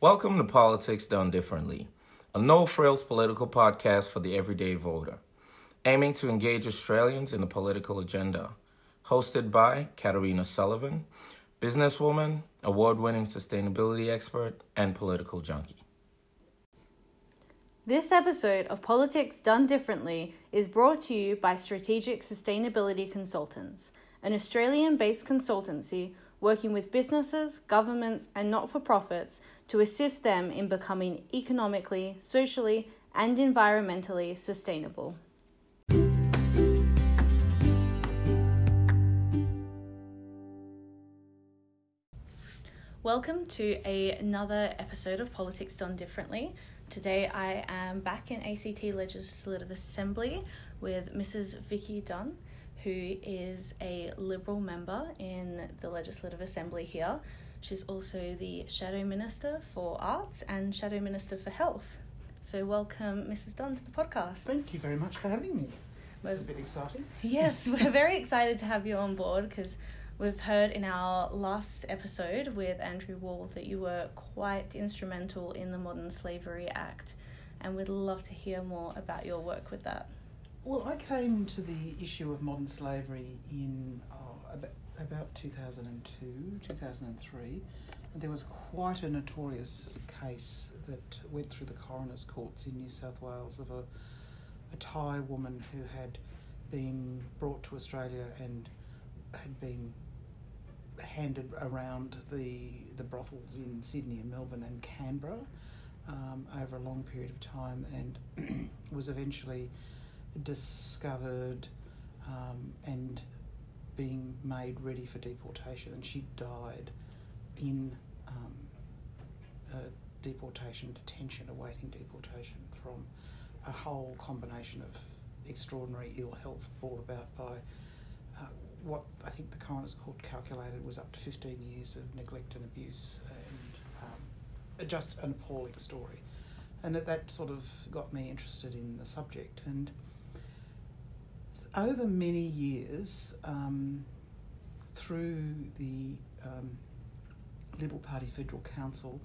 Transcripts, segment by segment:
Welcome to Politics Done Differently, a no frills political podcast for the everyday voter, aiming to engage Australians in the political agenda. Hosted by Katarina Sullivan, businesswoman, award winning sustainability expert, and political junkie. This episode of Politics Done Differently is brought to you by Strategic Sustainability Consultants, an Australian based consultancy working with businesses, governments, and not for profits to assist them in becoming economically, socially, and environmentally sustainable. Welcome to a, another episode of Politics Done Differently. Today I am back in ACT Legislative Assembly with Mrs. Vicki Dunne, who is a Liberal member in the Legislative Assembly here. She's also the Shadow Minister for Arts and Shadow Minister for Health. So, welcome, Mrs. Dunne, to the podcast. Thank you very much for having me. This is a bit exciting. Yes, we're very excited to have you on board because we've heard in our last episode with Andrew Wall that you were quite instrumental in the Modern Slavery Act, and we'd love to hear more about your work with that. Well, I came to the issue of modern slavery in oh, about, about 2002, 2003. And there was quite a notorious case that went through the coroner's courts in New South Wales of a, a Thai woman who had been brought to Australia and had been handed around the the brothels in Sydney and Melbourne and Canberra um, over a long period of time, and was eventually discovered um, and being made ready for deportation, and she died in um, deportation detention, awaiting deportation from a whole combination of extraordinary ill health brought about by uh, what I think the coroner's court calculated was up to 15 years of neglect and abuse, and um, just an appalling story. And that, that sort of got me interested in the subject. And over many years, um, through the um, Liberal Party Federal Council,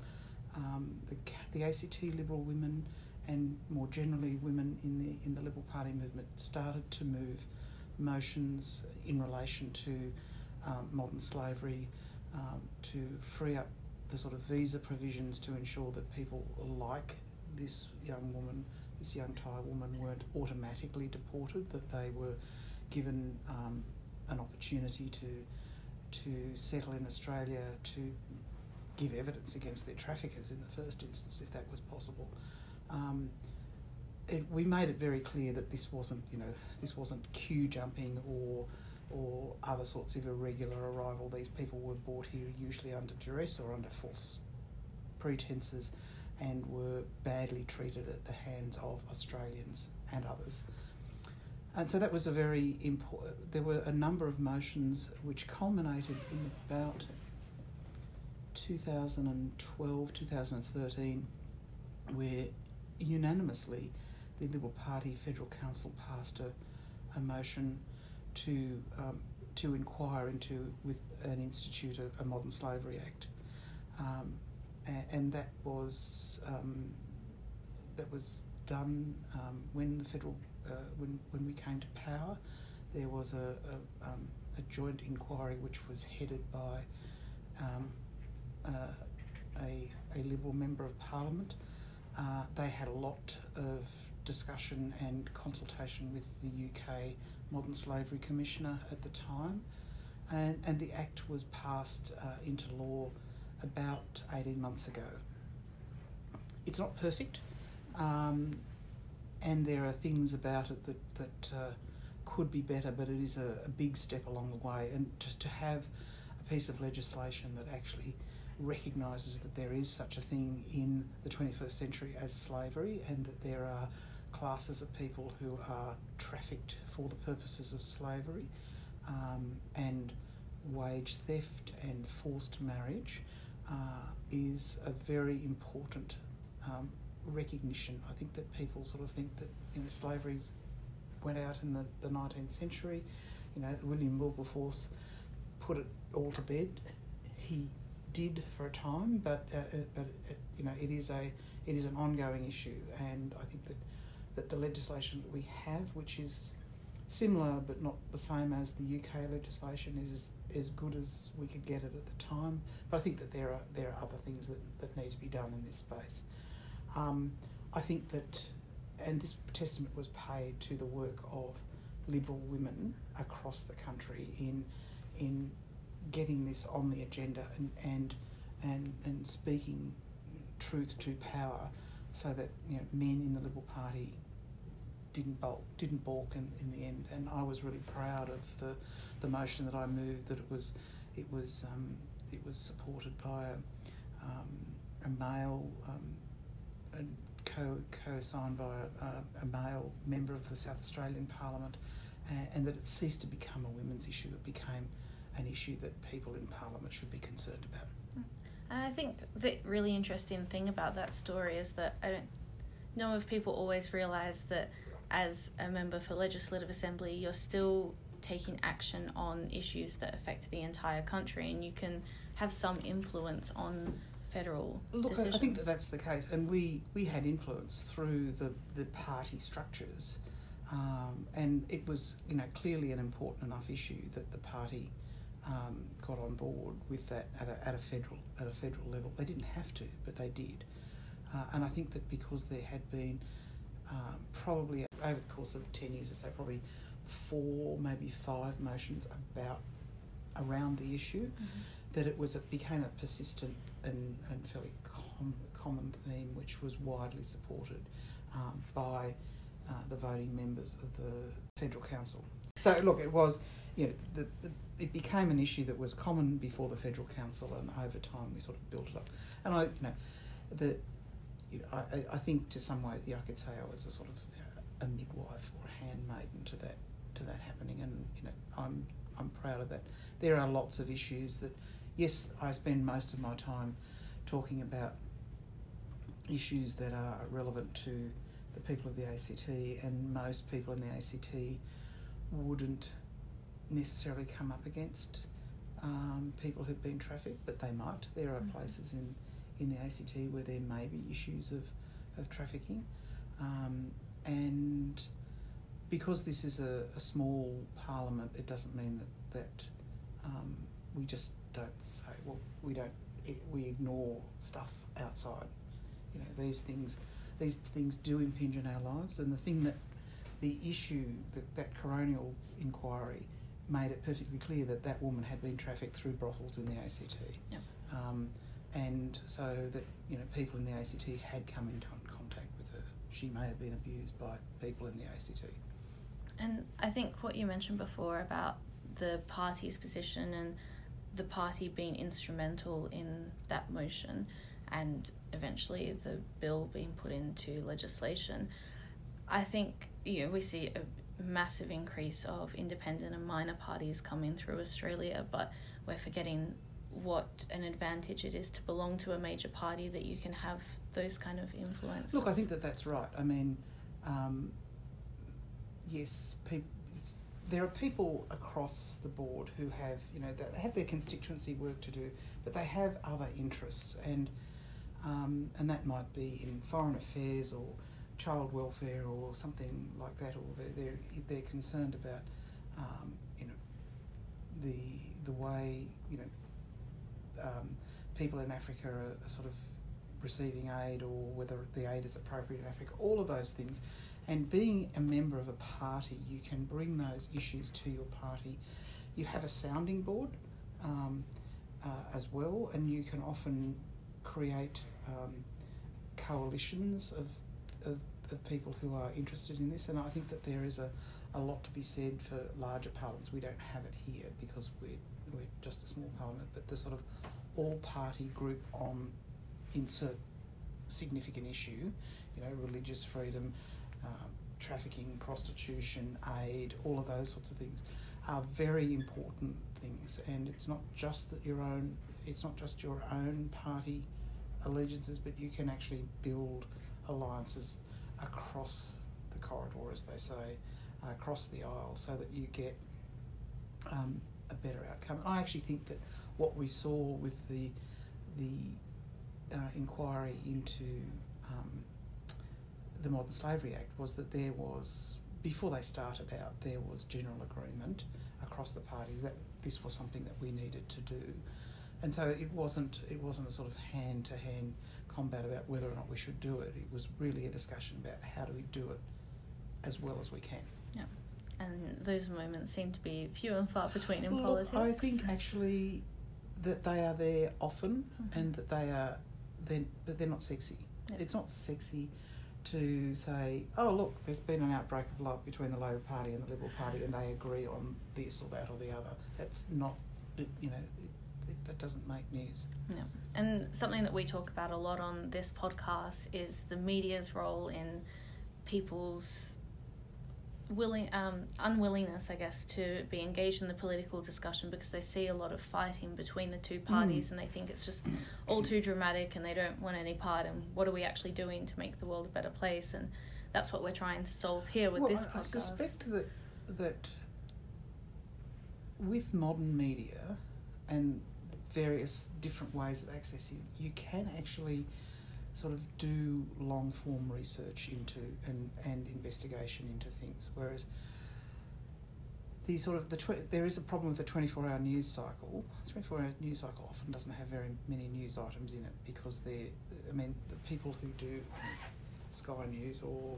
um, the, the ACT Liberal women and more generally women in the in the Liberal Party movement started to move motions in relation to um, modern slavery, um, to free up the sort of visa provisions to ensure that people like this young woman this young Thai woman weren't automatically deported, that they were given um, an opportunity to to settle in Australia to give evidence against their traffickers in the first instance, if that was possible. Um, it, we made it very clear that this wasn't, you know, this wasn't queue jumping or or other sorts of irregular arrival. These people were brought here usually under duress or under false pretenses and were badly treated at the hands of Australians and others. And so that was a very important. There were a number of motions which culminated in about 2012, 2013, where unanimously the Liberal Party Federal Council passed a, a motion to um, to inquire into with an institute a, a modern slavery act. Um, and that was um, that was done um, when the federal uh, when when we came to power. There was a a, um, a joint inquiry which was headed by um, uh, a a Liberal member of Parliament. Uh, they had a lot of discussion and consultation with the UK Modern Slavery Commissioner at the time, and and the Act was passed uh, into law about 18 months ago. It's not perfect, um, and there are things about it that, that uh, could be better, but it is a, a, big step along the way. And just to have a piece of legislation that actually recognises that there is such a thing in the 21st century as slavery and that there are classes of people who are trafficked for the purposes of slavery um, and wage theft and forced marriage uh, is a very important um, recognition. I think that people sort of think that you know slavery's went out in the, the 19th century. You know, William Wilberforce put it all to bed. He did for a time, but uh, uh, but it, you know it is a it is an ongoing issue, and I think that that the legislation that we have, which is similar but not the same as the UK legislation, is as good as we could get it at the time. But I think that there are there are other things that, that need to be done in this space. Um, I think that, and this testament was paid to the work of Liberal women across the country in in getting this on the agenda and and and, and speaking truth to power, so that you know men in the Liberal Party didn't balk, didn't balk in, in the end. And I was really proud of the the motion that I moved that it was it was um, it was supported by a, um, a male um, and co co-signed by a, a, male member of the South Australian Parliament, and, and that it ceased to become a women's issue. It became an issue that people in Parliament should be concerned about. And I think the really interesting thing about that story is that I don't know if people always realise that as a member for Legislative Assembly, you're still taking action on issues that affect the entire country, and you can have some influence on federal Look, decisions. I think that that's the case, and we, we had influence through the, the party structures, um, and it was you know clearly an important enough issue that the party um, got on board with that at a, at a federal at a federal level. They didn't have to, but they did, uh, and I think that because there had been um, probably over the course of ten years or so, probably four, maybe five motions about around the issue, Mhm. that it was it became a persistent and, and fairly com- common theme, which was widely supported um, by uh, the voting members of the federal council. So look, it was you know the, the, it became an issue that was common before the federal council, and over time we sort of built it up. And I you know the you know, I, I think to some way yeah, I could say I was a sort of a midwife or a handmaiden to that to that happening, and you know I'm I'm proud of that. There are lots of issues that, yes, I spend most of my time talking about issues that are relevant to the people of the ACT, and most people in the ACT wouldn't necessarily come up against um, people who've been trafficked, but they might. There are Mhm. places in, in the ACT where there may be issues of, of trafficking. Um, and because this is a, a small parliament, it doesn't mean that, that um, we just don't say, well, we don't, we ignore stuff outside. You know, these things, these things do impinge on our lives, and the thing that, the issue that that coronial inquiry made it perfectly clear that that woman had been trafficked through brothels in the ACT. Yep. Um, and so that you know people in the ACT had come into contact. She may have been abused by people in the ACT. And I think what you mentioned before about the party's position and the party being instrumental in that motion and eventually the bill being put into legislation, I think you know, we see a massive increase of independent and minor parties coming through Australia, but we're forgetting what an advantage it is to belong to a major party that you can have those kind of influences. Look, I think that that's right. I mean, um, yes, there are people across the board who have, you know, they have their constituency work to do, but they have other interests, and um, and that might be in foreign affairs or child welfare or something like that, or they're they're, they're concerned about, um, you know, the the way you know um, people in Africa are, are sort of receiving aid or whether the aid is appropriate in Africa, all of those things. And being a member of a party, you can bring those issues to your party. You have a sounding board um, uh, as well, and you can often create um, coalitions of, of, of people who are interested in this. And I think that there is a, a lot to be said for larger parliaments. We don't have it here because we're, we're just a small parliament, but the sort of all party group on insert significant issue, you know, religious freedom, um, trafficking, prostitution, aid, all of those sorts of things are very important things. And it's not just that your own, it's not just your own party allegiances, but you can actually build alliances across the corridor, as they say, uh, across the aisle, so that you get um, a better outcome. I actually think that what we saw with the the uh, inquiry into um, the Modern Slavery Act was that there was, before they started out, there was general agreement across the parties that this was something that we needed to do. And so it wasn't it wasn't a sort of hand to hand combat about whether or not we should do it. It was really a discussion about how do we do it as well as we can. Yeah. And those moments seem to be few and far between in politics. I think actually that they are there often Mhm. and that they are then but they're not sexy. Yeah. It's not sexy to say, oh look, there's been an outbreak of love between the Labor Party and the Liberal Party, and they agree on this or that or the other. That's not, you know, it, it, that doesn't make news. Yeah. And something that we talk about a lot on this podcast is the media's role in people's willing um, unwillingness, I guess, to be engaged in the political discussion because they see a lot of fighting between the two parties Mm. and they think it's just all too dramatic and they don't want any part And what are we actually doing to make the world a better place and that's what we're trying to solve here with well, this I, I suspect that that with modern media and various different ways of accessing, you can actually sort of do long form research into and, and investigation into things. Whereas the sort of the tw- there is a problem with the twenty four hour news cycle. Twenty four hour news cycle often doesn't have very many news items in it because they're I mean the people who do Sky News or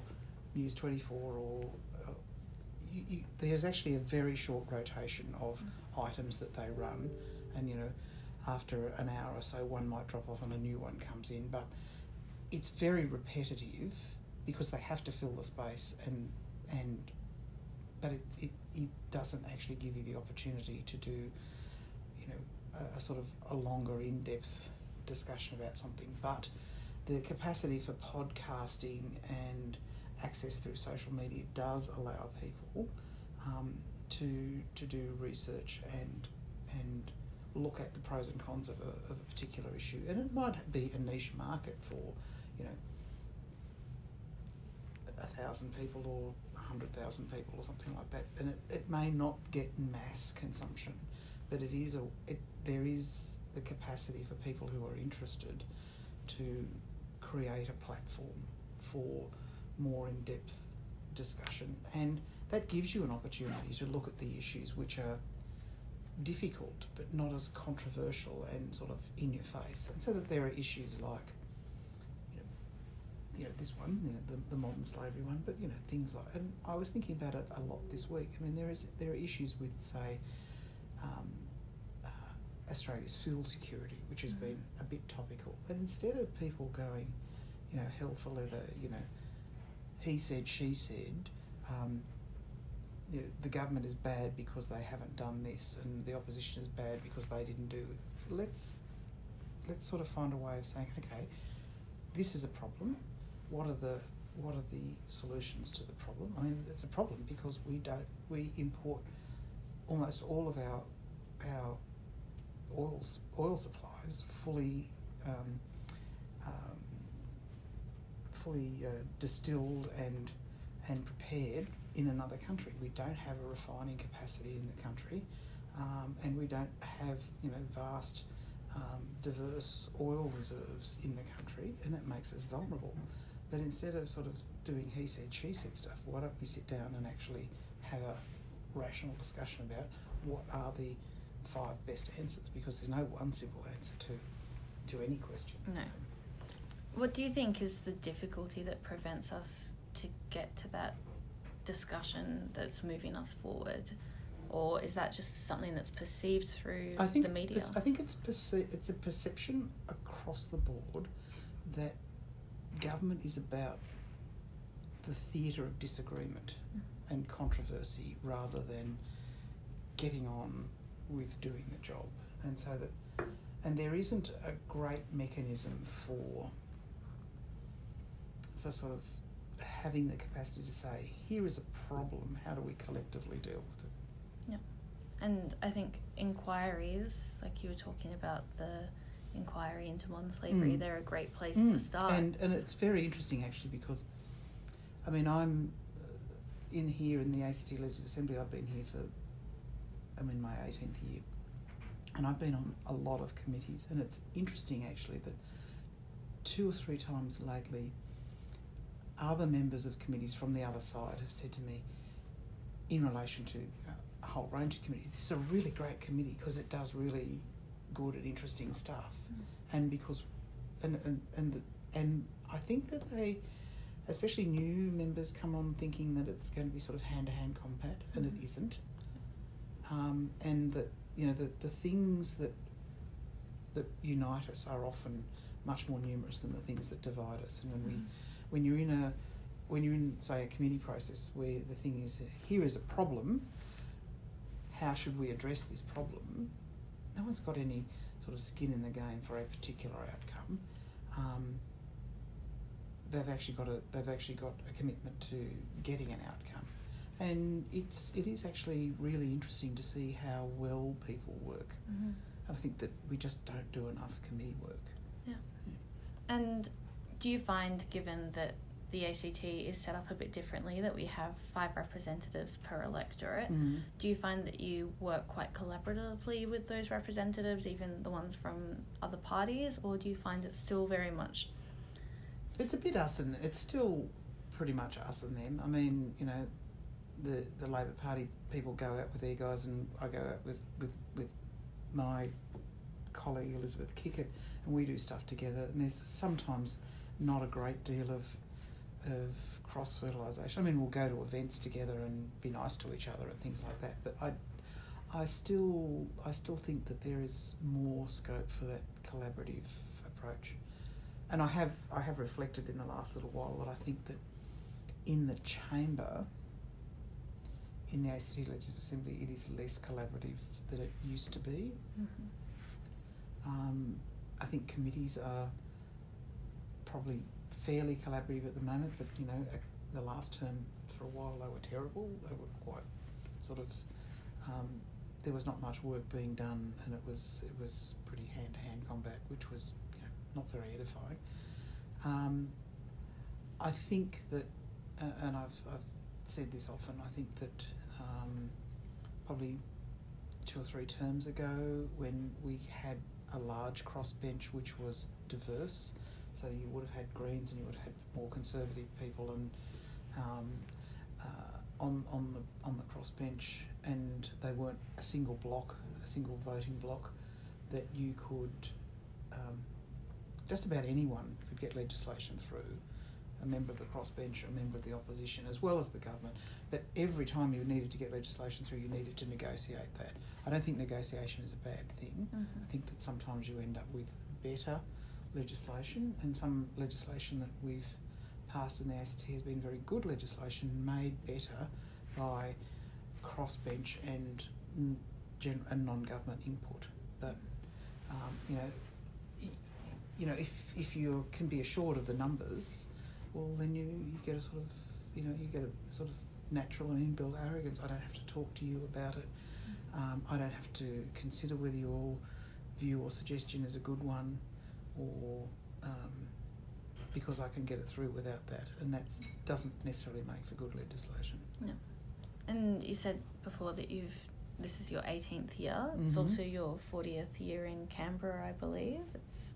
News twenty four or uh, you, you, there's actually a very short rotation of items that they run, and you know after an hour or so one might drop off and a new one comes in, but it's very repetitive because they have to fill the space and and but it, it, it doesn't actually give you the opportunity to do you know a, a sort of a longer in-depth discussion about something. But the capacity for podcasting and access through social media does allow people um, to to do research and and look at the pros and cons of a, of a particular issue and it might be a niche market for you know a thousand people or a hundred thousand people or something like that and it, it may not get mass consumption but it is a it there is the capacity for people who are interested to create a platform for more in-depth discussion and that gives you an opportunity to look at the issues which are difficult but not as controversial and sort of in your face. And so that there are issues like you know, you know this one you know, the, the modern slavery one but you know things like and I was thinking about it a lot this week. I mean there is there are issues with say um, uh, Australia's fuel security which has been a bit topical. But instead of people going you know hell for leather you know he said she said um, you know, the government is bad because they haven't done this, and the opposition is bad because they didn't do. Let's let's sort of find a way of saying, okay, this is a problem. What are the what are the solutions to the problem? I mean, it's a problem because we don't we import almost all of our our oils oil supplies fully um, um, fully uh, distilled and and prepared in another country. We don't have a refining capacity in the country, um, and we don't have you know vast, um, diverse oil reserves in the country, and that makes us vulnerable. But instead of sort of doing he said she said stuff, why don't we sit down and actually have a rational discussion about what are the five best answers? Because there's no one simple answer to to any question. No. What do you think is the difficulty that prevents us to get to that discussion that's moving us forward? Or is that just something that's perceived through I think the media? I think it's perce- it's a perception across the board that government is about the theatre of disagreement Mm. and controversy rather than getting on with doing the job, and so that and there isn't a great mechanism for for sort of having the capacity to say here is a problem how do we collectively deal with it Yeah. And I think inquiries, like you were talking about the inquiry into modern slavery, Mm. they're a great place Mm. to start. And and it's very interesting actually because, I mean, I'm uh, in here in the ACT Legislative Assembly. I've been here for, I'm in my 18th year, and I've been on a lot of committees, and it's interesting actually that two or three times lately, other members of committees from the other side have said to me, in relation to a whole range of committees, this is a really great committee because it does really good and interesting stuff, mm. and because, and and and the, and I think that they, especially new members, come on thinking that it's going to be sort of hand to hand combat, and it mm. isn't, um, and that you know the the things that that unite us are often much more numerous than the things that divide us, and when we mm. When you're in a when you're in say a committee process where the thing is here is a problem how should we address this problem? No one's got any sort of skin in the game for a particular outcome. Um, they've actually got a they've actually got a commitment to getting an outcome. And it's it is actually really interesting to see how well people work. Mhm. I think that we just don't do enough committee work. Yeah, And do you find, given that the ACT is set up a bit differently, that we have five representatives per electorate, mm. do you find that you work quite collaboratively with those representatives, even the ones from other parties, or do you find it still very much It's a bit us and it's still pretty much us and them. I mean, you know, the the Labor Party people go out with their guys, and I go out with with with my colleague Elizabeth Kikkert, and we do stuff together. And there's sometimes not a great deal of of cross fertilisation. I mean, we'll go to events together and be nice to each other and things like that. But I. I still, I still think that there is more scope for that collaborative approach and I have I have reflected in the last little while that I think that in the chamber, in the ACT Legislative Assembly, it is less collaborative than it used to be. Um, I think committees are probably fairly collaborative at the moment, but you know, the last term for a while they were terrible. They were quite sort of. Um, there was not much work being done, and it was it was pretty hand to hand combat, which was you know not very edifying. Um, I think that, uh, and I've, I've said this often. I think that um, probably two or three terms ago, when we had a large crossbench which was diverse, so you would have had Greens and you would have had more conservative people and um, uh, on on the on the crossbench, and they weren't a single block, a single voting block, that you could um, just about anyone could get legislation through. A member of the crossbench, a member of the opposition, as well as the government. But every time you needed to get legislation through, you needed to negotiate that. I don't think negotiation is a bad thing. I think that sometimes you end up with better legislation, and some legislation that we've passed in the ACT has been very good legislation, made better by crossbench and gen- and non-government input. But um, you know, you know, if if you can be assured of the numbers, well, then you you get a sort of you know you get a sort of natural and inbuilt arrogance. I don't have to talk to you about it. Um, I don't have to consider whether your view or suggestion is a good one, or um, because I can get it through without that, and that doesn't necessarily make for good legislation. And you said before that you've this is your 18th year. It's Mhm. also your 40th year in Canberra, I believe. It's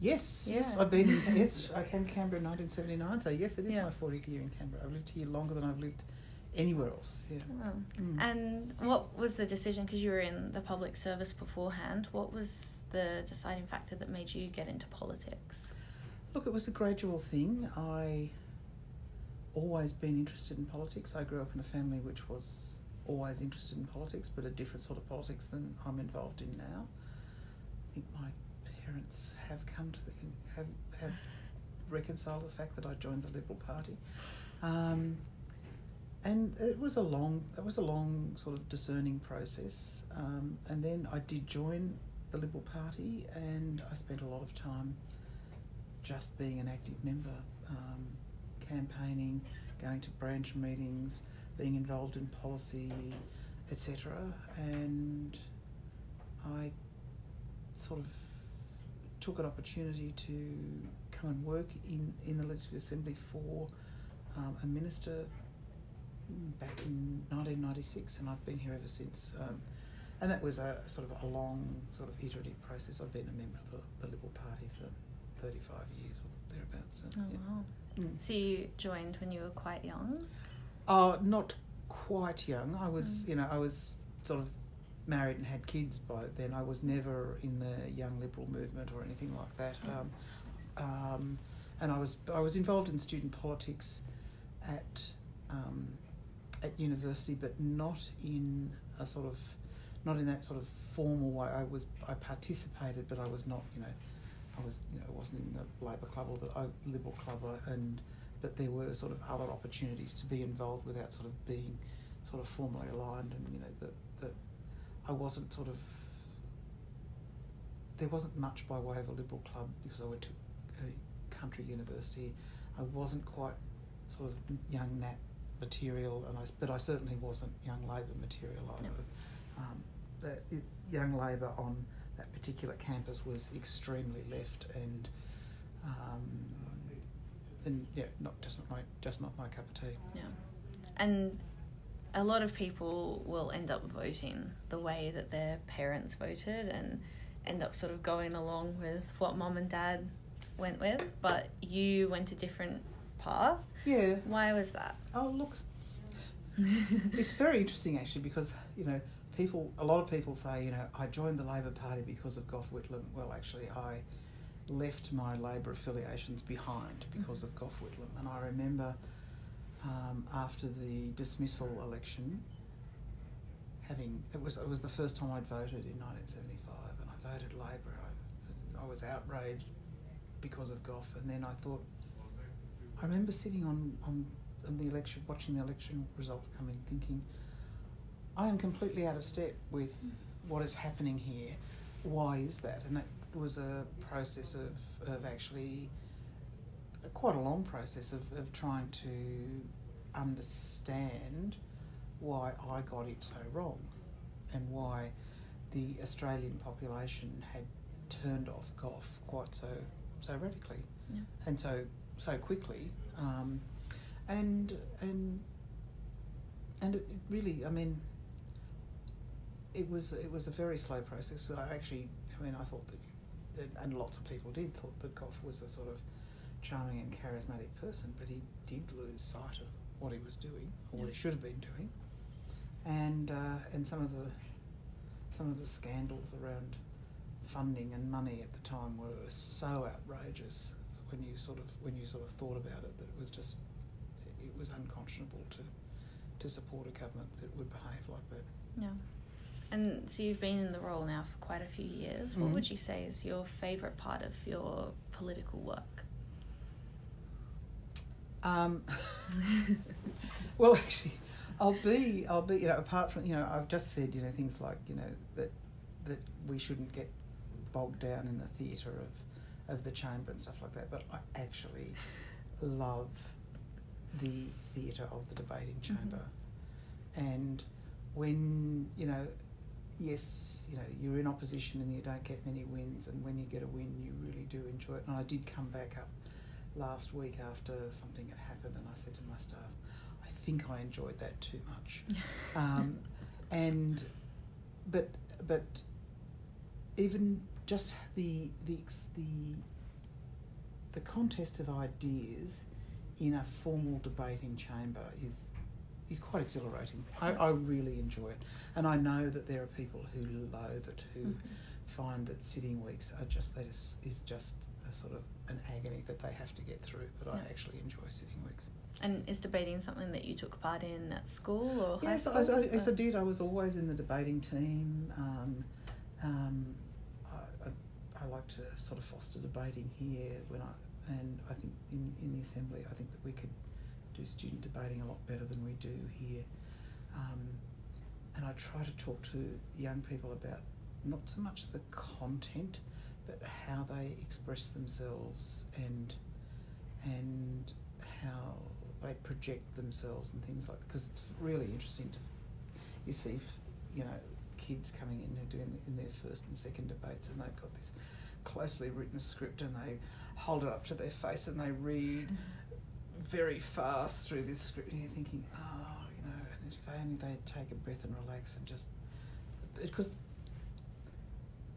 Yes, yes, I've been. Yes, I came to Canberra in 1979, so yes, it is Yeah. my 40th year in Canberra. I've lived here longer than I've lived anywhere else. Yeah. oh. Mm. And what was the decision? Because you were in the public service beforehand. What was the deciding factor that made you get into politics? Look, it was a gradual thing. I always been interested in politics. I grew up in a family which was always interested in politics, but a different sort of politics than I'm involved in now. I think my parents have come to the have have reconciled the fact that I joined the Liberal Party, um, and it was a long it was a long sort of discerning process. Um, and then I did join the Liberal Party, and I spent a lot of time just being an active member, um, campaigning, going to branch meetings, being involved in policy, etc. And I sort of took an opportunity to come and work in, in the Legislative Assembly for um, a minister back in 1996, and I've been here ever since. Um, and that was a sort of a long, sort of iterative process. I've been a member of the, the Liberal Party for 35 years or thereabouts. So, Oh yeah. wow! Mm. So you joined when you were quite young. Uh, not quite young. I was, Mm. you know, I was sort of married and had kids by then. I was never in the young liberal movement or anything like that. Mm. Um, um, and I was I was involved in student politics at um, at university, but not in a sort of not in that sort of formal way. I was I participated, but I was not, you know, I was you know I wasn't in the Labor Club or the uh, Liberal Club, uh, and but there were sort of other opportunities to be involved without sort of being sort of formally aligned, and you know that that I wasn't sort of there wasn't much by way of a Liberal club because I went to a country university. I wasn't quite sort of young Nat material, and I, but I certainly wasn't young Labor material either. Um, the young Labor on that particular campus was extremely left and um, and yeah, not just not my just not my cup of tea. Yeah. And a lot of people will end up voting the way that their parents voted and end up sort of going along with what mum and dad went with, but you went a different path. Yeah. Why was that? Oh look, it's very interesting actually because you know people a lot of people say you know I joined the Labor Party because of Gough Whitlam. Well, actually, I left my Labor affiliations behind because of Gough Whitlam, and I remember um, after the dismissal election having it was it was the first time I'd voted in 1975, and I voted Labor. I, I was outraged because of Gough, and then I thought. I remember sitting on, on, on the election, watching the election results come in, thinking, I am completely out of step with what is happening here. Why is that? And that was a process of, of actually quite a long process of, of trying to understand why I got it so wrong and why the Australian population had turned off Gough quite so so radically Yeah. and so so quickly um, and and and it it really I mean it was it was a very slow process I actually I mean I thought that that- and lots of people did thought that Gough was a sort of charming and charismatic person but he did lose sight of what he was doing or what he should have been doing and uh, and some of the some of the scandals around funding and money at the time were so outrageous when you sort of when you sort of thought about it that it was just it was unconscionable to to support a government that would behave like that. Yeah. And so you've been in the role now for quite a few years. What Mhm. would you say is your favourite part of your political work? Um, well, actually, I'll be I'll be you know apart from you know I've just said you know things like you know that that we shouldn't get bogged down in the theatre of of the chamber and stuff like that. But I actually love the theatre of the debating chamber, and when you know. Yes, you know you're in opposition and you don't get many wins, and when you get a win, you really do enjoy it. And I did come back up last week after something had happened, and I said to my staff, I think I enjoyed that too much. um, and but but even just the the the the contest of ideas in a formal debating chamber is is quite exhilarating. I, I really enjoy it, and I know that there are people who loathe it, who Mhm. find that sitting weeks are just that is, is just a sort of an agony that they have to get through. But I actually enjoy sitting weeks. And is debating something that you took part in at school or high Yes, school? I, I, yes, I did. I was always in the debating team. Um, um, I, I, I like to sort of foster debating here when I and I think in, in the assembly I think that we could do student debating a lot better than we do here. Um, and I try to talk to young people about not so much the content, but how they express themselves and and how they project themselves and things like because it's really interesting to you see you know kids coming in and doing in their first and second debates and they've got this closely written script and they hold it up to their face and they read very fast through this script and you're thinking oh you know and if they only they'd take a breath and relax and just because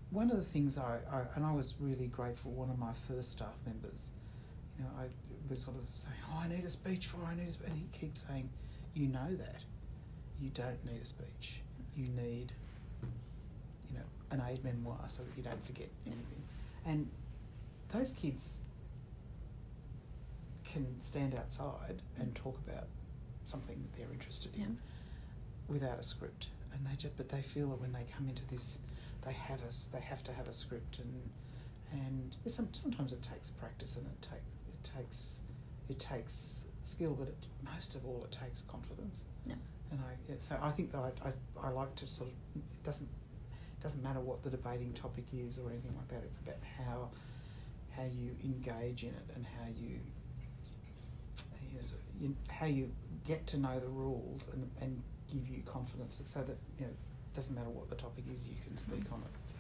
one of the things I, I and I was really grateful. One of my first staff members, you know, I was sort of saying, "Oh, I need a speech for, I need a," speech. and he keeps saying, "You know that, you don't need a speech. You need, you know, an aide-memoire so that you don't forget anything." And those kids can stand outside and talk about something that they're interested in without a script, and they just but they feel that when they come into this, they have us. They have to have a script, and and some, sometimes it takes practice, and it takes it takes it takes skill, but it, most of all, it takes confidence. Yeah. And I so I think that I, I, I like to sort of it doesn't it doesn't matter what the debating topic is or anything like that. It's about how how you engage in it and how you you know, sort of- you, how you get to know the rules and, and give you confidence so that you know it doesn't matter what the topic is you can speak on it. So,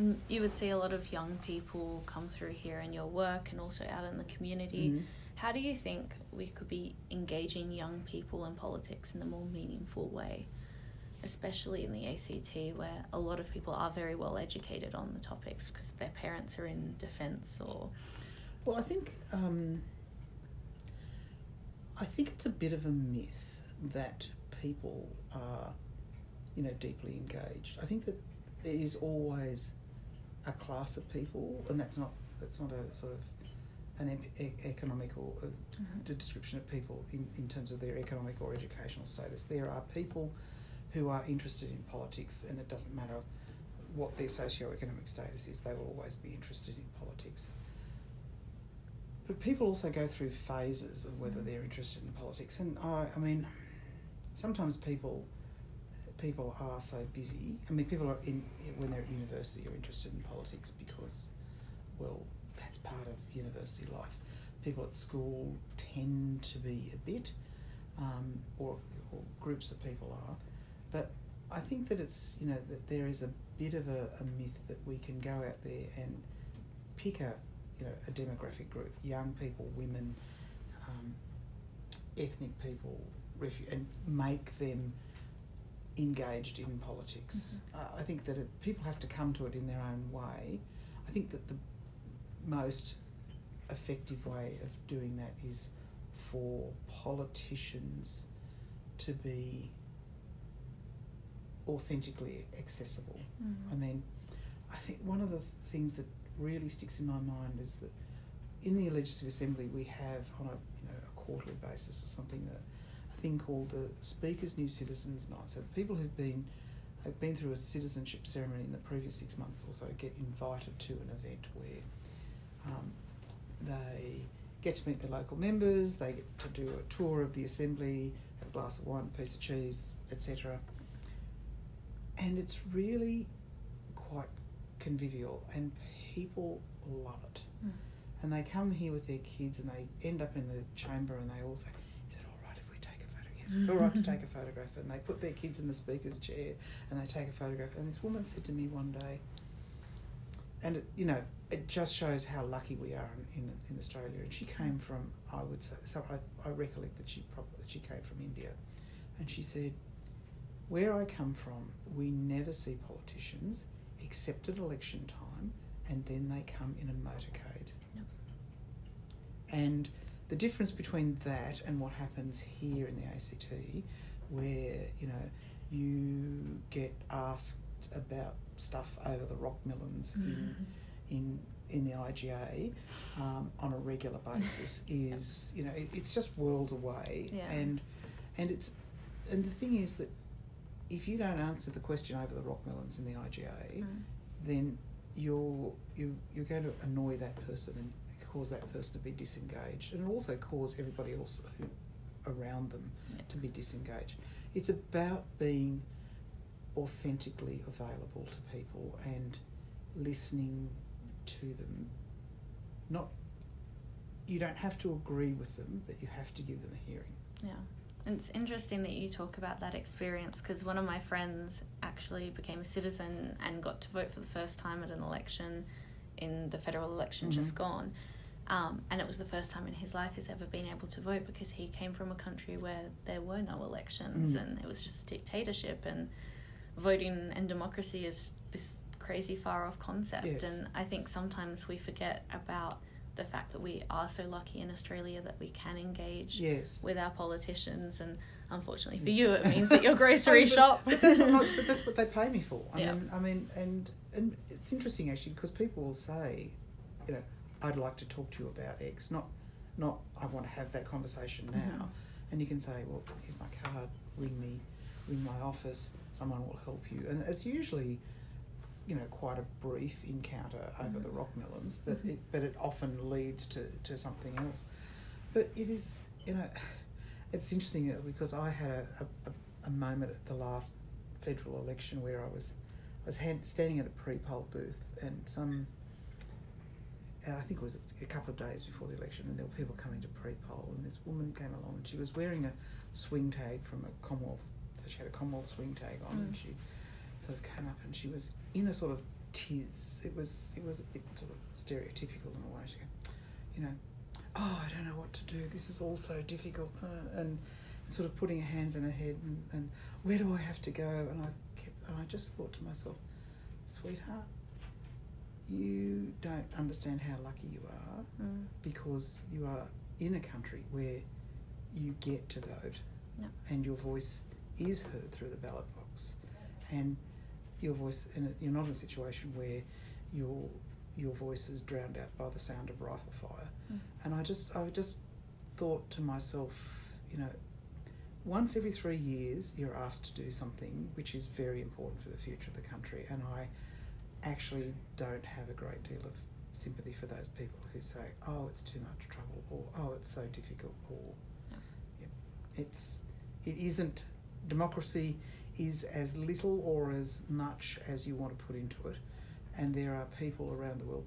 Mm, You would see a lot of young people come through here in your work and also out in the community. Mhm. How do you think we could be engaging young people in politics in a more meaningful way, especially in the ACT, where a lot of people are very well educated on the topics because their parents are in defence or. Well, I think um, I think it's a bit of a myth that people are, you know, deeply engaged. I think that there is always a class of people, and that's not that's not a sort of an e- economic or a Mhm. description of people in, in terms of their economic or educational status. There are people who are interested in politics, and it doesn't matter what their socio-economic status is, they will always be interested in politics. But people also go through phases of whether Mm. they're interested in politics, and I, I mean, sometimes people people are so busy. I mean, people are in when they're at university are interested in politics because, well, that's part of university life. People at school tend to be a bit, um, or, or groups of people are, but I think that it's you know that there is a bit of a, a myth that we can go out there and pick a you know a demographic group, young people, women, um, ethnic people, refu- and make them engaged in politics. Uh, I think that it, people have to come to it in their own way. I think that the most effective way of doing that is for politicians to be authentically accessible. I mean, I think one of the th- things that really sticks in my mind is that in the Legislative Assembly we have on a you know a quarterly basis or something that a thing called the Speaker's New Citizens Night. So the people who've been have been through a citizenship ceremony in the previous six months or so get invited to an event where um, they get to meet the local members, they get to do a tour of the assembly, have a glass of wine, a piece of cheese, etc. And it's really quite convivial, and people love it. Mm. And they come here with their kids, and they end up in the chamber, and they all say, "Is it all right if we take a photograph?" Yes, it's all right to take a photograph. And they put their kids in the speaker's chair, and they take a photograph. And this woman said to me one day, and it, you know, it just shows how lucky we are in, in, in Australia. And she came from, I would say, so I, I recollect that she probably that she came from India, and she said, where I come from, we never see politicians except at election time, and then they come in a motorcade. Yep. And the difference between that and what happens here in the ACT, where you know you get asked about stuff over the rock melons in in in the IGA um, on a regular basis is you know it, it's just worlds away Yeah. and and it's and the thing is that if you don't answer the question over the rock melons in the IGA Mm. then you're you you're going to annoy that person and cause that person to be disengaged and also cause everybody else who around them Yeah. to be disengaged it's about being authentically available to people and listening to them not you don't have to agree with them but you have to give them a hearing Yeah. It's interesting that you talk about that experience because one of my friends actually became a citizen and got to vote for the first time at an election in the federal election just Mhm. gone. Um, and it was the first time in his life he's ever been able to vote because he came from a country where there were no elections Mm. and it was just a dictatorship. And voting and democracy is this crazy far off concept. Yes. And I think sometimes we forget about the fact that we are so lucky in Australia that we can engage Yes. with our politicians. And unfortunately for you, it means that your grocery but- shop. But that's, what, but that's what they pay me for. I Yeah. mean, I mean, and and it's interesting actually because people will say, you know, I'd like to talk to you about X, not not I want to have that conversation now. Mhm. And you can say, well, here's my card. Ring me, ring my office. Someone will help you. And it's usually, you know, quite a brief encounter over the Mhm. rock melons, but Mhm. it but it often leads to to something else. But it is, you know, it's interesting uh, because I had a, a, a- moment at the last federal election where I was I was hand, standing at a pre-poll booth and some and I think it was a couple of days before the election and there were people coming to pre-poll and this woman came along and she was wearing a swing tag from a Commonwealth so she had a Commonwealth swing tag on and Mm. she sort of came up and she was in a sort of tiz it was it was a bit sort of stereotypical in a way. She go, you know oh I don't know what to do. This is all so difficult. Uh, and sort of putting her hands in her head and, and where do I have to go? And I kept and I just thought to myself sweetheart you don't understand how lucky you are Mm. because you are in a country where you get to vote and your voice is heard through the ballot box. And your voice and it- you're not in a situation where your your voice is drowned out by the sound of rifle fire Mm. and I just I just thought to myself you know once every three years you're asked to do something which is very important for the future of the country and I actually don't have a great deal of sympathy for those people who say, "Oh, it's too much trouble," or "Oh, it's so difficult," or Yeah. yeah, it's it isn't democracy is as little or as much as you want to put into it, and there are people around the world,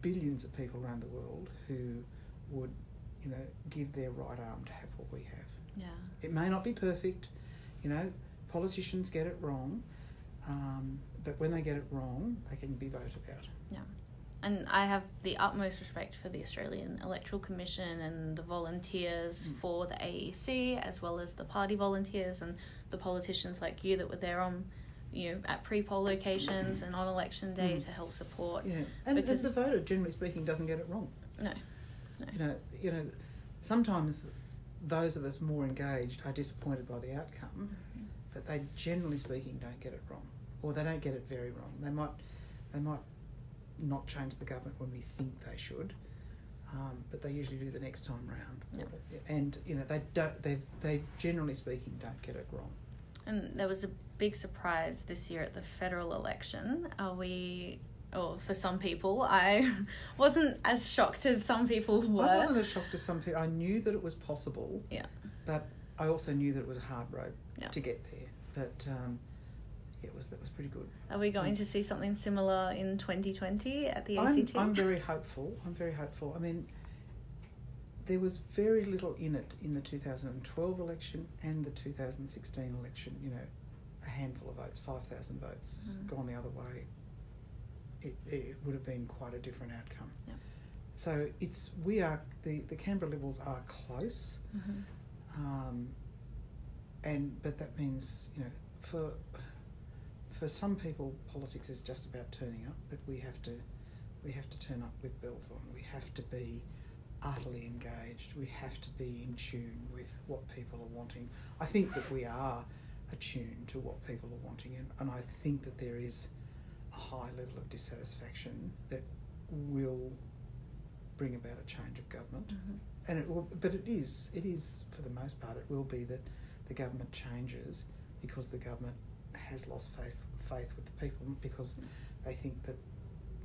billions of people around the world who would, you know, give their right arm to have what we have. Yeah. It may not be perfect, you know, politicians get it wrong, um, but when they get it wrong, they can be voted out. Yeah. And I have the utmost respect for the Australian Electoral Commission and the volunteers Mm. for the AEC, as well as the party volunteers and the politicians like you that were there on, you know, at pre-poll locations and on election day Mm. to help support. Yeah, and the, Because- the voter, generally speaking, doesn't get it wrong. No. No. You know, you know, sometimes those of us more engaged are disappointed by the outcome, Mhm. but they generally speaking don't get it wrong, or they don't get it very wrong. They might, they might not change the government when we think they should, um, but they usually do the next time round. Yeah. And you know, they don't. They they generally speaking don't get it wrong. And there was a big surprise this year at the federal election. Are we, or for some people, I wasn't as shocked as some people were. I wasn't as shocked as some people. I knew that it was possible. Yeah. But I also knew that it was a hard road Yeah. to get there. But um, it was that was pretty good. Are we going to see something similar in 2020 at the I'm, ACT? I'm very hopeful. I'm very hopeful. I mean, there was very little in it in the 2012 election and the 2016 election. You know, a handful of votes, 5,000 votes, Mm. gone the other way. It, it would have been quite a different outcome. Yeah. So it's we are the the Canberra Liberals are close. Mhm. um, and but that means you know for for some people politics is just about turning up but we have to we have to turn up with bells on. We have to be utterly engaged. We have to be in tune with what people are wanting. I think that we are attuned to what people are wanting and, and i think that there is a high level of dissatisfaction that will bring about a change of government. Mhm. and it will, but it is, it is for the most part, it will be that the government changes because the government has lost faith, faith with the people because they think that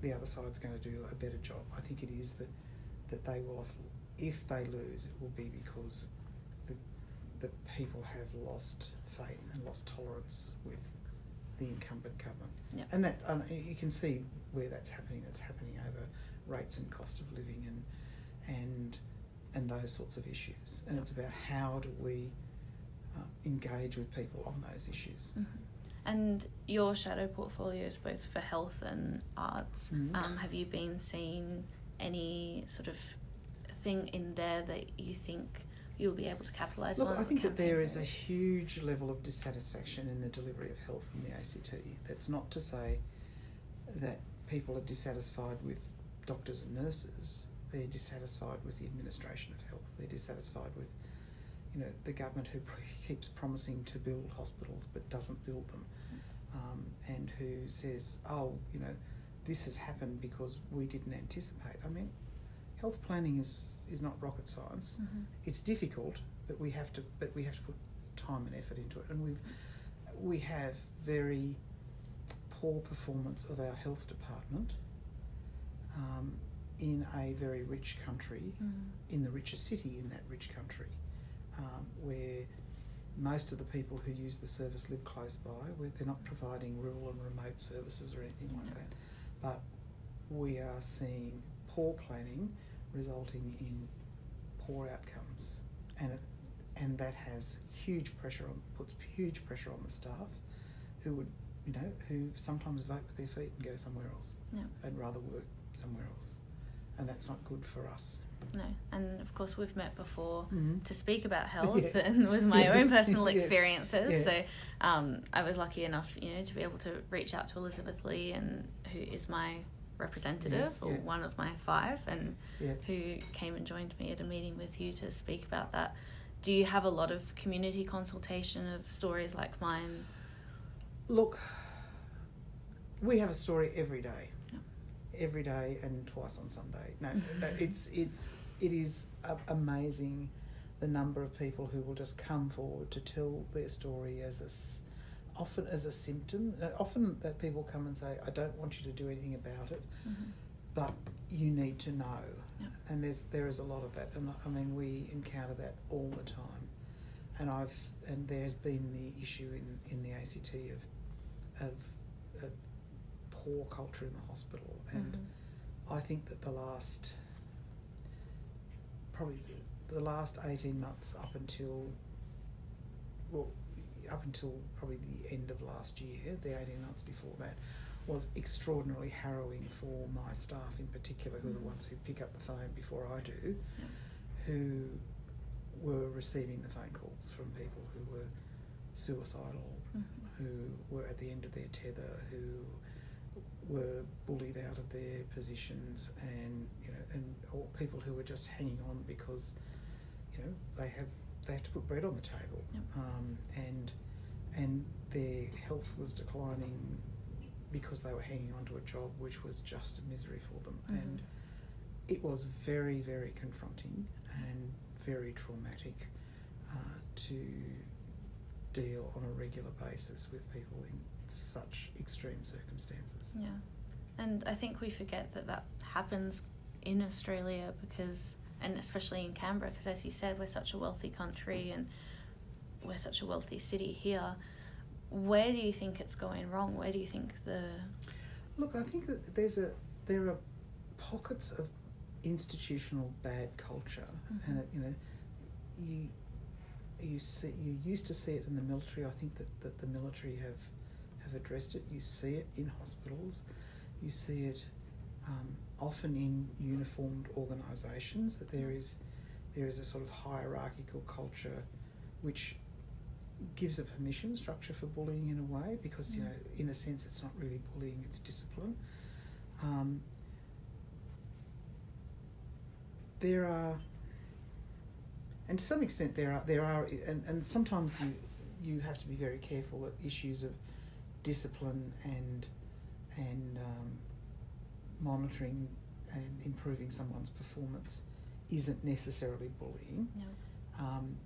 the other side's going to do a better job. I think it is that that they will, if they lose, it will be because the the people have lost faith and lost tolerance with the incumbent government. Yep. And that um, you can see where that's happening. That's happening over rates and cost of living and and and those sorts of issues. And it's about how do we uh, engage with people on those issues. Mhm. And your shadow portfolio is both for health and arts. Mhm. Um, have you been seeing any sort of thing in there that you think you'll be able to capitalise Look, on. I think that there is a huge level of dissatisfaction in the delivery of health in the ACT. That's not to say that people are dissatisfied with doctors and nurses. They're dissatisfied with the administration of health. They're dissatisfied with, you know, the government who pr- keeps promising to build hospitals but doesn't build them, um, and who says, "Oh, you know, this has happened because we didn't anticipate." I mean, health planning is is not rocket science Mhm. it's difficult, but we have to but we have to put time and effort into it. And we've we have very poor performance of our health department um, in a very rich country, Mm. in the richest city in that rich country, um, where most of the people who use the service live close by, where they're not providing rural and remote services or anything like No. that. But we are seeing poor planning resulting in poor outcomes, and it, and that has huge pressure on puts huge pressure on the staff, who would you know who sometimes vote with their feet and go somewhere else. Yeah. They'd rather work somewhere else, and that's not good for us. No, and of course we've met before Mhm. to speak about health Yes. and with my Yes. own personal Yes. experiences. Yeah. So um, I was lucky enough, you know, to be able to reach out to Elizabeth Lee, and who is my representative or yeah. one of my five, and Yeah. who came and joined me at a meeting with you to speak about that. Do you have a lot of community consultation of stories like mine? Look, we have a story every day. Every day, and twice on Sunday. No, no it's it's it is amazing the number of people who will just come forward to tell their story as a often as a symptom. Uh, Often that people come and say, "I don't want you to do anything about it, Mhm. but you need to know." Yeah. And there's there is a lot of that, and I mean we encounter that all the time. And I've and there's been the issue in, in the ACT of of, of poor culture in the hospital, and Mhm. I think that the last probably the, the last eighteen months up until well up until probably the end of last year, the eighteen months before that, was extraordinarily harrowing for my staff in particular, who are the Mhm. ones who pick up the phone before I do, who were receiving the phone calls from people who were suicidal, Mhm. who were at the end of their tether, who were bullied out of their positions, and you know, and or people who were just hanging on because you know they have they have to put bread on the table, Yep. um, and and their health was declining because they were hanging on to a job which was just a misery for them, Mhm. and it was very very confronting and very traumatic uh, to deal on a regular basis with people in such extreme circumstances. Yeah. And I think we forget that that happens in Australia because, and especially in Canberra, because as you said, we're such a wealthy country and we're such a wealthy city here. Where do you think it's going wrong? Where do you think the. Look, I think that there's a there are pockets of institutional bad culture, Mhm. and it, you know, you you see you used to see it in the military. I think that, that the military have have addressed it. You see it in hospitals. You see it um, often in uniformed organisations. That there is there is a sort of hierarchical culture, which gives a permission structure for bullying in a way because you Mm. know in a sense it's not really bullying it's discipline um, there are and to some extent there are there are and, and sometimes you you have to be very careful that issues of discipline and and um, monitoring and improving someone's performance isn't necessarily bullying know, um,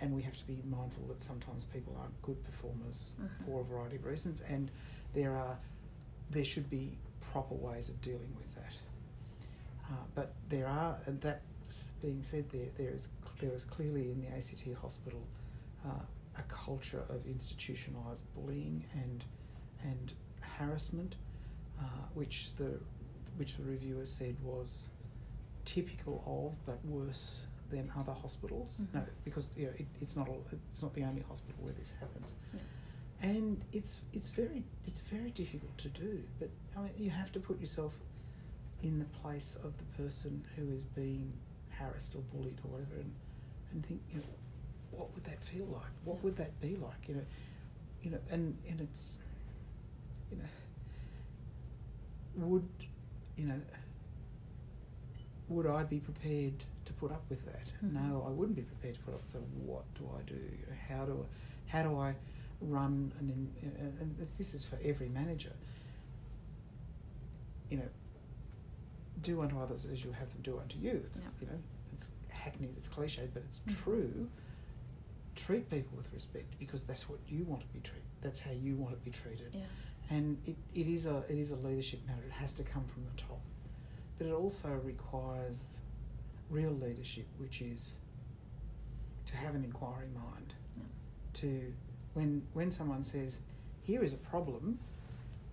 and we have to be mindful that sometimes people aren't good performers Mhm. for a variety of reasons, and there are there should be proper ways of dealing with that. Uh, but there are, and that being said, there there is there is clearly in the ACT hospital uh, a culture of institutionalised bullying and and harassment, uh, which the which the reviewer said was typical of but worse than other hospitals. Mhm. No, because you know, it, it's not all, it's not the only hospital where this happens, Yeah. and it's it's very it's very difficult to do. But I mean, you have to put yourself in the place of the person who is being harassed or bullied or whatever, and and think, you know, what would that feel like? What would that be like? You know, you know, and and it's, you know, would, you know, would I be prepared to put up with that? Mhm. No, I wouldn't be prepared to put up. with So what do I do? You know, how do I, how do I run and and this is for every manager. You know, do unto others as you have them do unto you. It's Yeah. you know, it's hackneyed, it's cliched, but it's Mhm. true. Treat people with respect because that's what you want to be treated. That's how you want to be treated Yeah. and it, it is a it is a leadership matter. It has to come from the top, but it also requires real leadership, which is to have an inquiry mind. Yeah. To when when someone says, "Here is a problem,"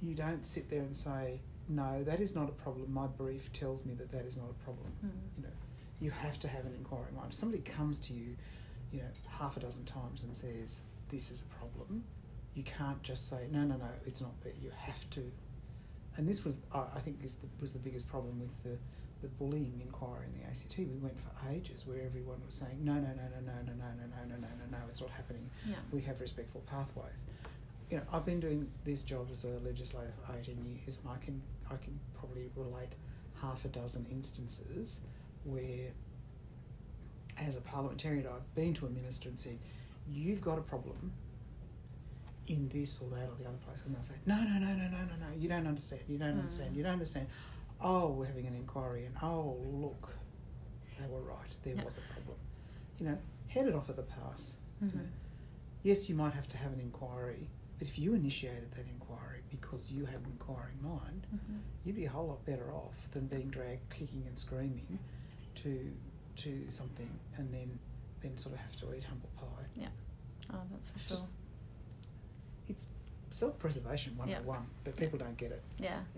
you don't sit there and say, "No, that is not a problem. My brief tells me that that is not a problem." Mm. You know, you have to have an inquiry mind. If somebody comes to you, you know, half a dozen times and says, "This is a problem," you can't just say, "No, no, no, it's not there." You have to. And this was, I think, this was the biggest problem with the the bullying inquiry in the ACT. We went for ages where everyone was saying, "No, no, no, no, no, no, no, no, no, no, no, no, no, it's not happening." Yeah. We have respectful pathways. You know, I've been doing this job as a legislator for eighteen years, and I can I can probably relate half a dozen instances where, as a parliamentarian, I've been to a minister and said, "You've got a problem." In this or that or the other place, and they'll say, "No, no, no, no, no, no, no. You don't understand. You don't Mm. understand. You don't understand." Oh, we're having an inquiry, and oh, look, they were right. There Yeah. was a problem. You know, head it off at the pass. you know. Yes, you might have to have an inquiry, but if you initiated that inquiry because you had an inquiring mind, Mhm. you'd be a whole lot better off than being dragged kicking and screaming to to something and then then sort of have to eat humble pie. Yeah. Oh, that's for It's sure. just- It's self preservation one oh Yeah. on one, but people don't get it. Yeah.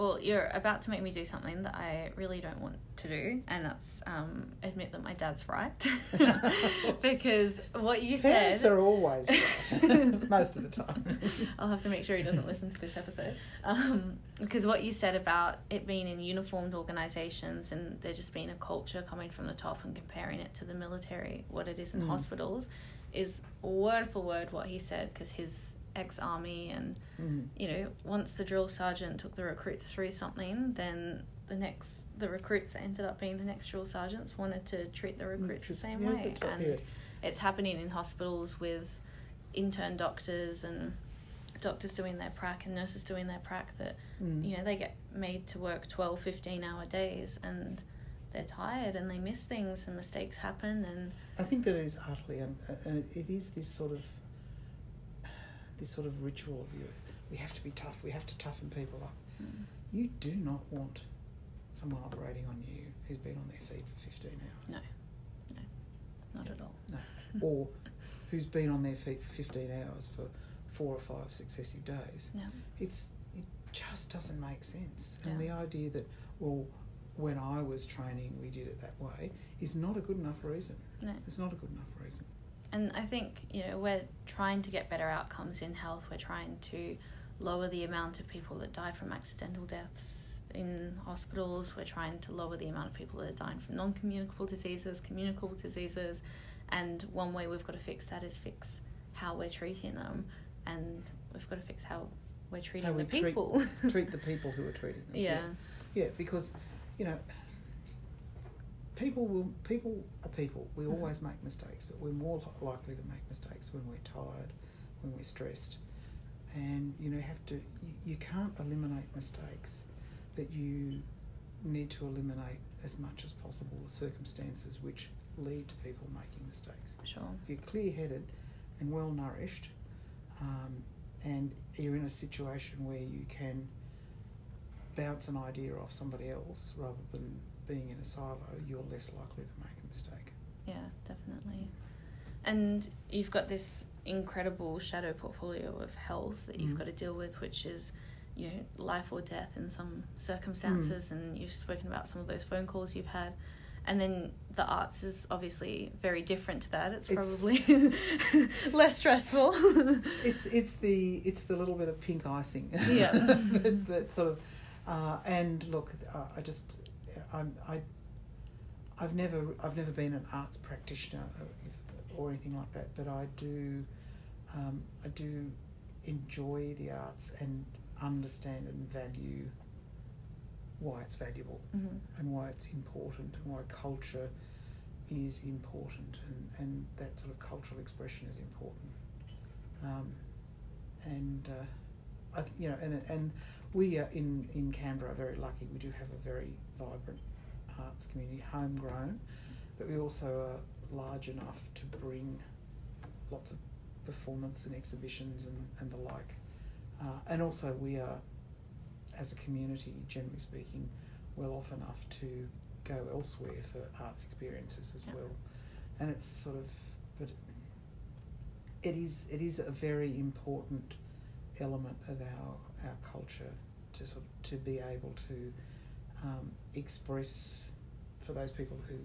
Well, you're about to make me do something that I really don't want to do, and that's um, admit that my dad's right. because what you Parents said. are always right most of the time. I'll have to make sure he doesn't listen to this episode. Um, because what you said about it being in uniformed organisations and there just being a culture coming from the top and comparing it to the military, what it is in Mm. hospitals, is word for word what he said because his ex army and Mm. you know, once the drill sergeant took the recruits through something, then the next the recruits that ended up being the next drill sergeants wanted to treat the recruits the same yeah, way, and it's happening in hospitals with intern doctors and doctors doing their prac and nurses doing their prac that Mm. you know they get made to work 12 15 hour days and they're tired and they miss things and mistakes happen and I think that it is utterly, un- uh, and it is this sort of, this sort of ritual of you. We have to be tough. We have to toughen people up. mm, You do not want someone operating on you who's been on their feet for fifteen hours. No. No, not Yeah. at all No. or who's been on their feet for fifteen hours for four or five successive days. yeah It's it just doesn't make sense. And Yeah. the idea that well, when I was training, we did it that way is not a good enough reason. no It's not a good enough reason. And I think, you know, we're trying to get better outcomes in health. We're trying to lower the amount of people that die from accidental deaths in hospitals. We're trying to lower the amount of people that are dying from non communicable diseases, communicable diseases. And one way we've got to fix that is fix how we're treating them. And we've got to fix how we're treating How we the people. Treat the people who are treating them. yeah. Yeah, because you know, people will people are people. We always make mistakes, but we're more likely to make mistakes when we're tired, when we're stressed, and you know have to. You, you can't eliminate mistakes, but you need to eliminate as much as possible the circumstances which lead to people making mistakes. Sure. If you're clear-headed and well nourished, um, and you're in a situation where you can bounce an idea off somebody else rather than being in a silo, you're less likely to make a mistake. Yeah, definitely. And you've got this incredible shadow portfolio of health that you've Mm. got to deal with, which is, you know, life or death in some circumstances. And you've spoken about some of those phone calls you've had. And then the arts is obviously very different to that. It's It's- probably less stressful. It's it's the it's the little bit of pink icing. Yeah. that, that sort of, uh, and look, uh, I just I'm I. I've never I've never been an arts practitioner if, or anything like that, but I do um, I do enjoy the arts and understand and value why it's valuable Mm-hmm. and why it's important and why culture is important and, and that sort of cultural expression is important. Um, and uh, I, th- you know, and and we are in in Canberra are very lucky. We do have a very vibrant arts community, homegrown, but we also are large enough to bring lots of performance and exhibitions and, and the like. Uh, and also we are, as a community, generally speaking, well off enough to go elsewhere for arts experiences as Yeah. well. And it's sort of, but it is it is a very important element of our our culture to sort of, to be able to um, express for those people who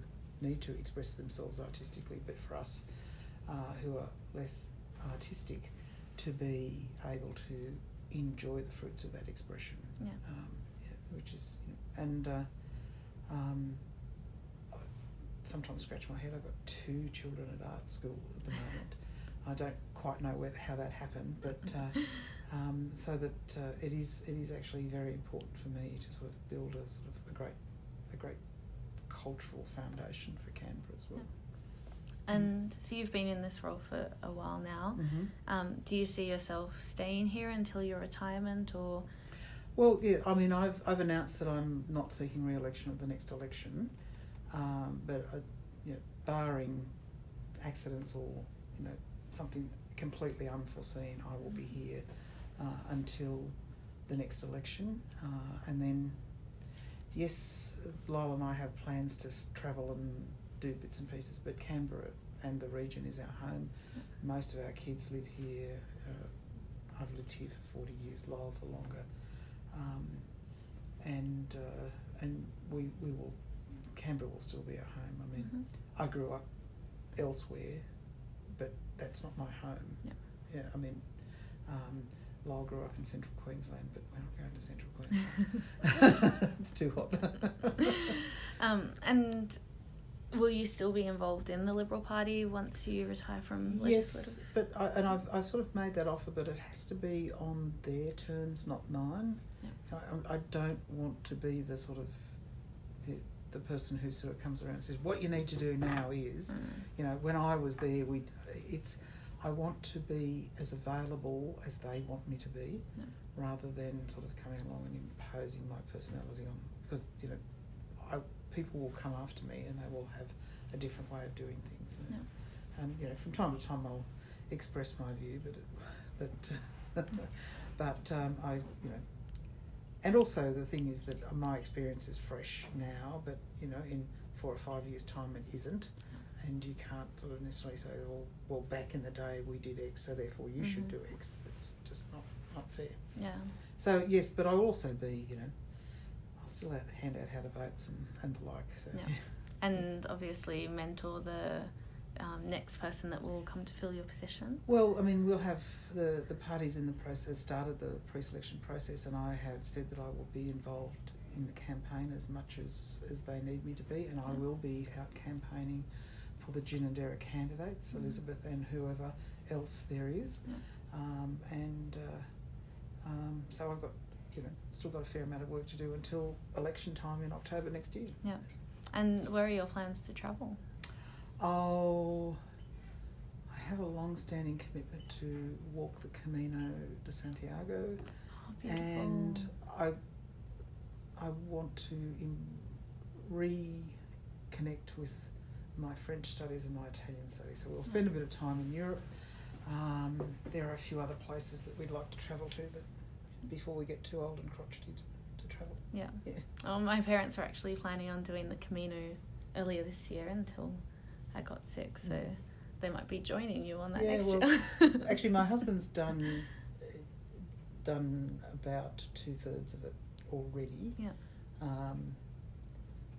need to express themselves artistically, but for us uh, who are less artistic, to be able to enjoy the fruits of that expression Yeah. um, yeah, which is and uh, um, I sometimes scratch my head. I've got two children at art school at the moment. I don't quite know where how that happened, but uh, um, so that uh, it is it is actually very important for me to sort of build a sort of a great a great cultural foundation for Canberra as well. And so you've been in this role for a while now. Mm-hmm. Um, do you see yourself staying here until your retirement, or Well, yeah, I mean, I've I've announced that I'm not seeking re-election at the next election, um, but uh, you know, barring accidents or you know something completely unforeseen, I will be here uh, until the next election, uh, and then yes, Lyle and I have plans to travel and do bits and pieces, but Canberra and the region is our home. Most of our kids live here. Uh, I've lived here for forty years. Lyle for longer um, and uh, and we we will Canberra will still be our home. I mean, Mhm. I grew up elsewhere, but that's not my home. Yeah. Yeah, I mean, um, Lyle grew up in central Queensland, but we're not going to central Queensland. it's too hot. um, and will you still be involved in the Liberal Party once you retire from yes, but I, and I've I've sort of made that offer, but it has to be on their terms, not mine. Yeah. I, I don't want to be the sort of the, the person who sort of comes around and says, "What you need to do now is," Mm. you know. When I was there, we it's I want to be as available as they want me to be, rather than sort of coming along and imposing my personality on because you know, I people will come after me and they will have a different way of doing things. And, and you know, from time to time I'll express my view, but it, but but um, I you know, and also the thing is that my experience is fresh now, but you know, in four or five years' time it isn't, and you can't sort of necessarily say, well, well, back in the day we did X, so therefore you should Mhm. do X. That's just not not fair. Yeah. So yes, but I'll also be you know, I'll still out, hand out how to votes and, and the like. So Yeah. And obviously mentor the um, next person that will come to fill your position. Well, I mean, we'll have the, the parties in the process started the pre-selection process, and I have said that I will be involved in the campaign as much as, as they need me to be, and I will be out campaigning for the Ginninderra candidates, Mhm. Elizabeth and whoever else there is, Yeah. um, and uh, um, so I've got you know still got a fair amount of work to do until election time in October next year. Yeah. And where are your plans to travel? Oh, I have a long-standing commitment to walk the Camino de Santiago, Oh, and I I want to in, reconnect with my French studies and my Italian studies. So we'll spend a bit of time in Europe. Um, there are a few other places that we'd like to travel to, but before we get too old and crotchety to, to travel. yeah. Yeah. Well, my parents were actually planning on doing the Camino earlier this year until I got sick, so Mm. they might be joining you on that Yeah, next well, year. Actually, my husband's done done about two thirds of it already. Yeah. Um,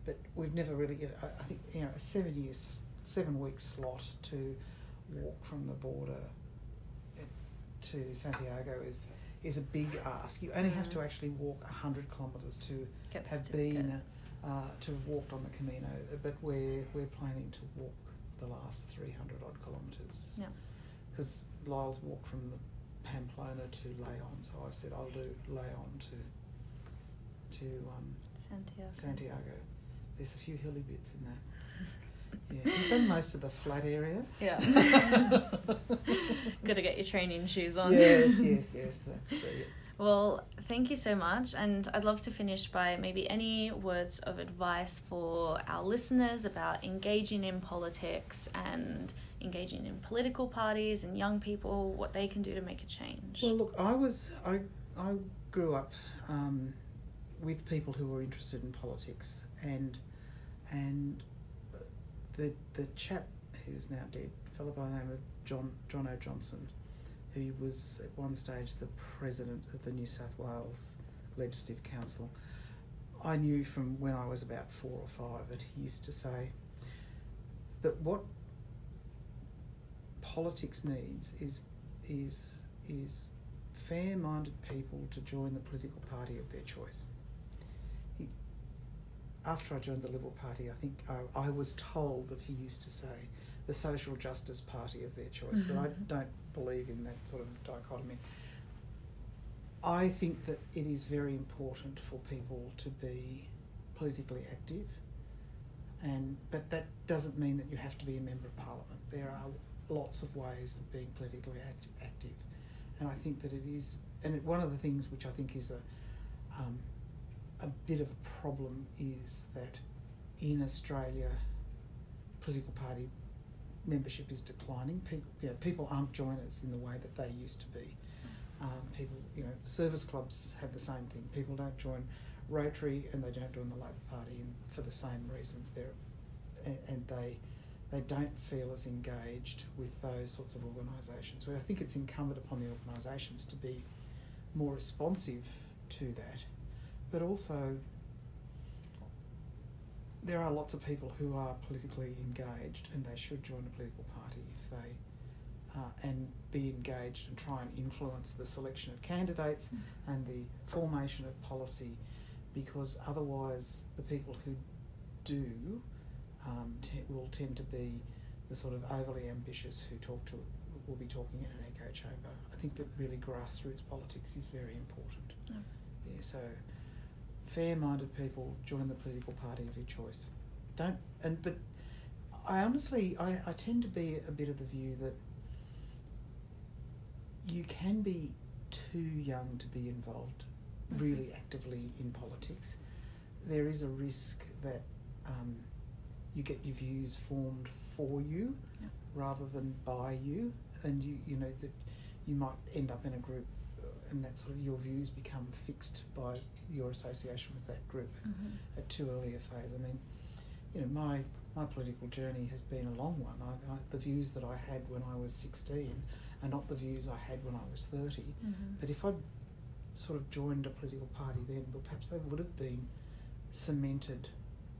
but we've never really. I, I think you know a seven years, seven week slot to walk from the border eh, to Santiago is is a big ask. You only have to Mm. actually walk hundred kilometres to Get have been uh, to have walked on the Camino, but we're we're planning to walk the last three hundred odd kilometres. Yeah. Because Lyle's walked from the Pamplona to Leon, so I said I'll do Leon to to um, Santiago. Santiago. There's a few hilly bits in that. Yeah, he's done most of the flat area. Yeah. Got to get your training shoes on. yes, yes, yes. So, so yeah. Well, thank you so much. And I'd love to finish by maybe any words of advice for our listeners about engaging in politics and engaging in political parties and young people, what they can do to make a change. Well, look, I was I I grew up um, with people who were interested in politics, and and the the chap who's now dead, a fellow by the name of John Johnno Johnson, who was at one stage the president of the New South Wales Legislative Council. I knew from when I was about four or five, and he used to say that what politics needs is is is fair-minded people to join the political party of their choice. After I joined the Liberal Party, I think I, I was told that he used to say the social justice party of their choice, but I don't believe in that sort of dichotomy. I think that it is very important for people to be politically active, and but that doesn't mean that you have to be a member of parliament. There are lots of ways of being politically act- active, and I think that it is. And it, one of the things which I think is a um, a bit of a problem is that in Australia, political party membership is declining. People, you know, people aren't joiners in the way that they used to be. Um, people, you know, service clubs have the same thing. People don't join Rotary and they don't join the Labor Party for the same reasons. They're, and, and they they don't feel as engaged with those sorts of organisations. Well, I think it's incumbent upon the organisations to be more responsive to that, but also there are lots of people who are politically engaged and they should join a political party if they uh, and be engaged and try and influence the selection of candidates and the formation of policy because otherwise the people who do um, te- will tend to be the sort of overly ambitious who talk to will be talking in an echo chamber. I think that really grassroots politics is very important. Yeah. Yeah, so fair-minded people join the political party of your choice. Don't and but I honestly I, I tend to be a bit of the view that you can be too young to be involved really actively in politics. There is a risk that um, you get your views formed for you Yeah. rather than by you, and you you know that you might end up in a group uh, and that sort of your views become fixed by your association with that group Mhm. at too early a phase. I mean, you know, my my political journey has been a long one. I, I, the views that I had when I was sixteen are not the views I had when I was thirty. Mhm. But if I'd sort of joined a political party then, well, perhaps they would have been cemented,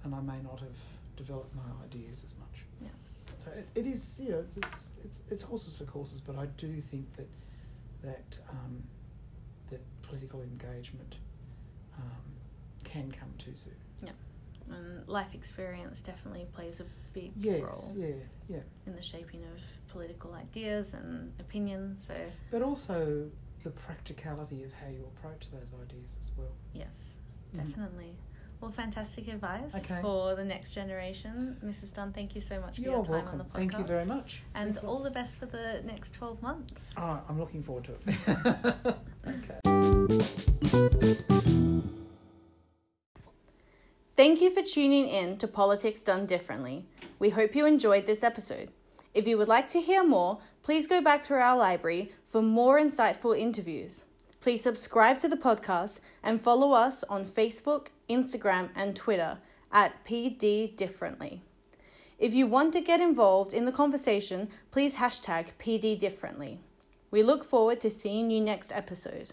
and I may not have developed my ideas as much. Yeah. So it, it is, you know, it's it's it's horses for courses. But I do think that that um, that political engagement um, can come too soon. Yeah. And life experience definitely plays a big Yes, role yeah, yeah. in the shaping of political ideas and opinions. So, But also the practicality of how you approach those ideas as well. yes, Mhm. definitely. Well, fantastic advice Okay. for the next generation. Mrs. Dunne, thank you so much for You're your time welcome. on the podcast. Thank you very much. And Thanks all the best for the next 12 months. Ah, I'm looking forward to it. okay. Thank you for tuning in to Politics Done Differently. We hope you enjoyed this episode. If you would like to hear more, please go back through our library for more insightful interviews. Please subscribe to the podcast and follow us on Facebook, Instagram, and Twitter at PD Differently. If you want to get involved in the conversation, please hashtag PD Differently. We look forward to seeing you next episode.